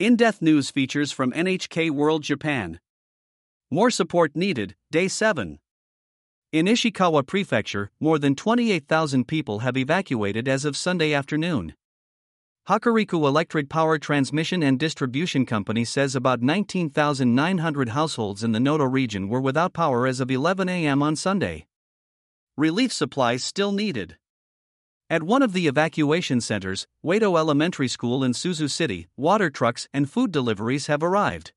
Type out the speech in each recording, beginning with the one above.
In depth news features from NHK World Japan. More support needed, Day 7. In Ishikawa Prefecture, more than 28,000 people have evacuated as of Sunday afternoon. Hokuriku Electric Power Transmission and Distribution Company says about 19,900 households in the Noto region were without power as of 11 a.m. on Sunday. Relief supplies still needed. At one of the evacuation centers, Waito Elementary School in Suzu City, water trucks and food deliveries have arrived.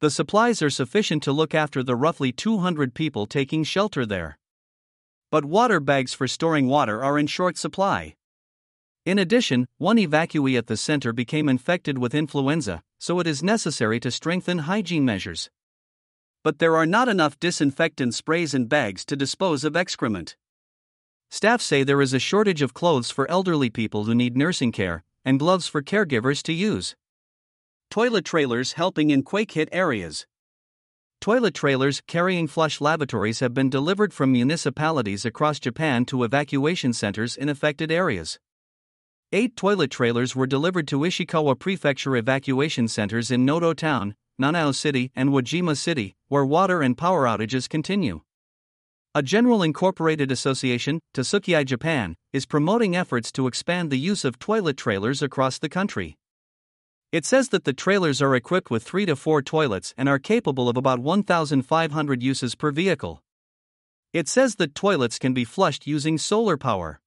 The supplies are sufficient to look after the roughly 200 people taking shelter there. But water bags for storing water are in short supply. In addition, one evacuee at the center became infected with influenza, so it is necessary to strengthen hygiene measures. But there are not enough disinfectant sprays and bags to dispose of excrement. Staff say there is a shortage of clothes for elderly people who need nursing care, and gloves for caregivers to use. Toilet trailers helping in quake hit areas. Toilet trailers carrying flush lavatories have been delivered from municipalities across Japan to evacuation centers in affected areas. Eight toilet trailers were delivered to Ishikawa Prefecture evacuation centers in Noto Town, Nanao City, and Wajima City, where water and power outages continue. A General Incorporated Association, Tasukeai Japan, is promoting efforts to expand the use of toilet trailers across the country. It says that the trailers are equipped with 3 to 4 toilets and are capable of about 1,500 uses per vehicle. It says that toilets can be flushed using solar power.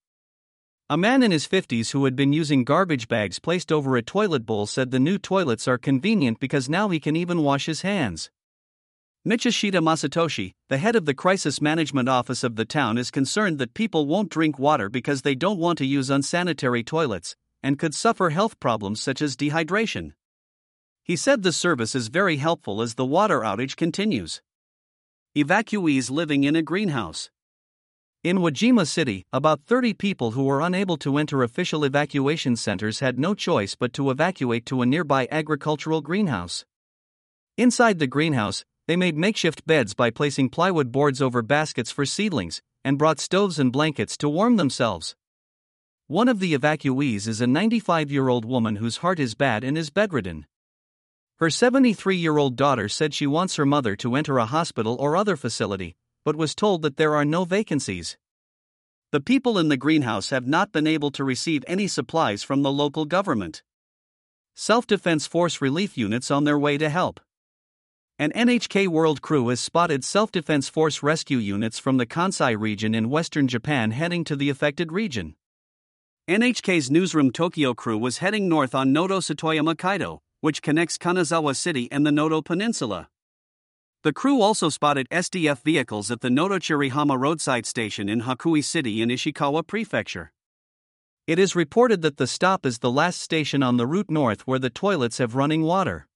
A man in his 50s who had been using garbage bags placed over a toilet bowl said the new toilets are convenient because now he can even wash his hands. Michishita Masatoshi, the head of the crisis management office of the town, is concerned that people won't drink water because they don't want to use unsanitary toilets and could suffer health problems such as dehydration. He said the service is very helpful as the water outage continues. Evacuees living in a greenhouse. In Wajima City, about 30 people who were unable to enter official evacuation centers had no choice but to evacuate to a nearby agricultural greenhouse. Inside the greenhouse, they made makeshift beds by placing plywood boards over baskets for seedlings and brought stoves and blankets to warm themselves. One of the evacuees is a 95 year old woman whose heart is bad and is bedridden. Her 73 year old daughter said she wants her mother to enter a hospital or other facility, but was told that there are no vacancies. The people in the greenhouse have not been able to receive any supplies from the local government. Self Defense Force relief units on their way to help. An NHK World crew has spotted Self Defense Force rescue units from the Kansai region in western Japan heading to the affected region. NHK's Newsroom Tokyo crew was heading north on Noto Satoyama Kaido, which connects Kanazawa City and the Noto Peninsula. The crew also spotted SDF vehicles at the Notochirihama roadside station in Hakui City in Ishikawa Prefecture. It is reported that the stop is the last station on the route north where the toilets have running water.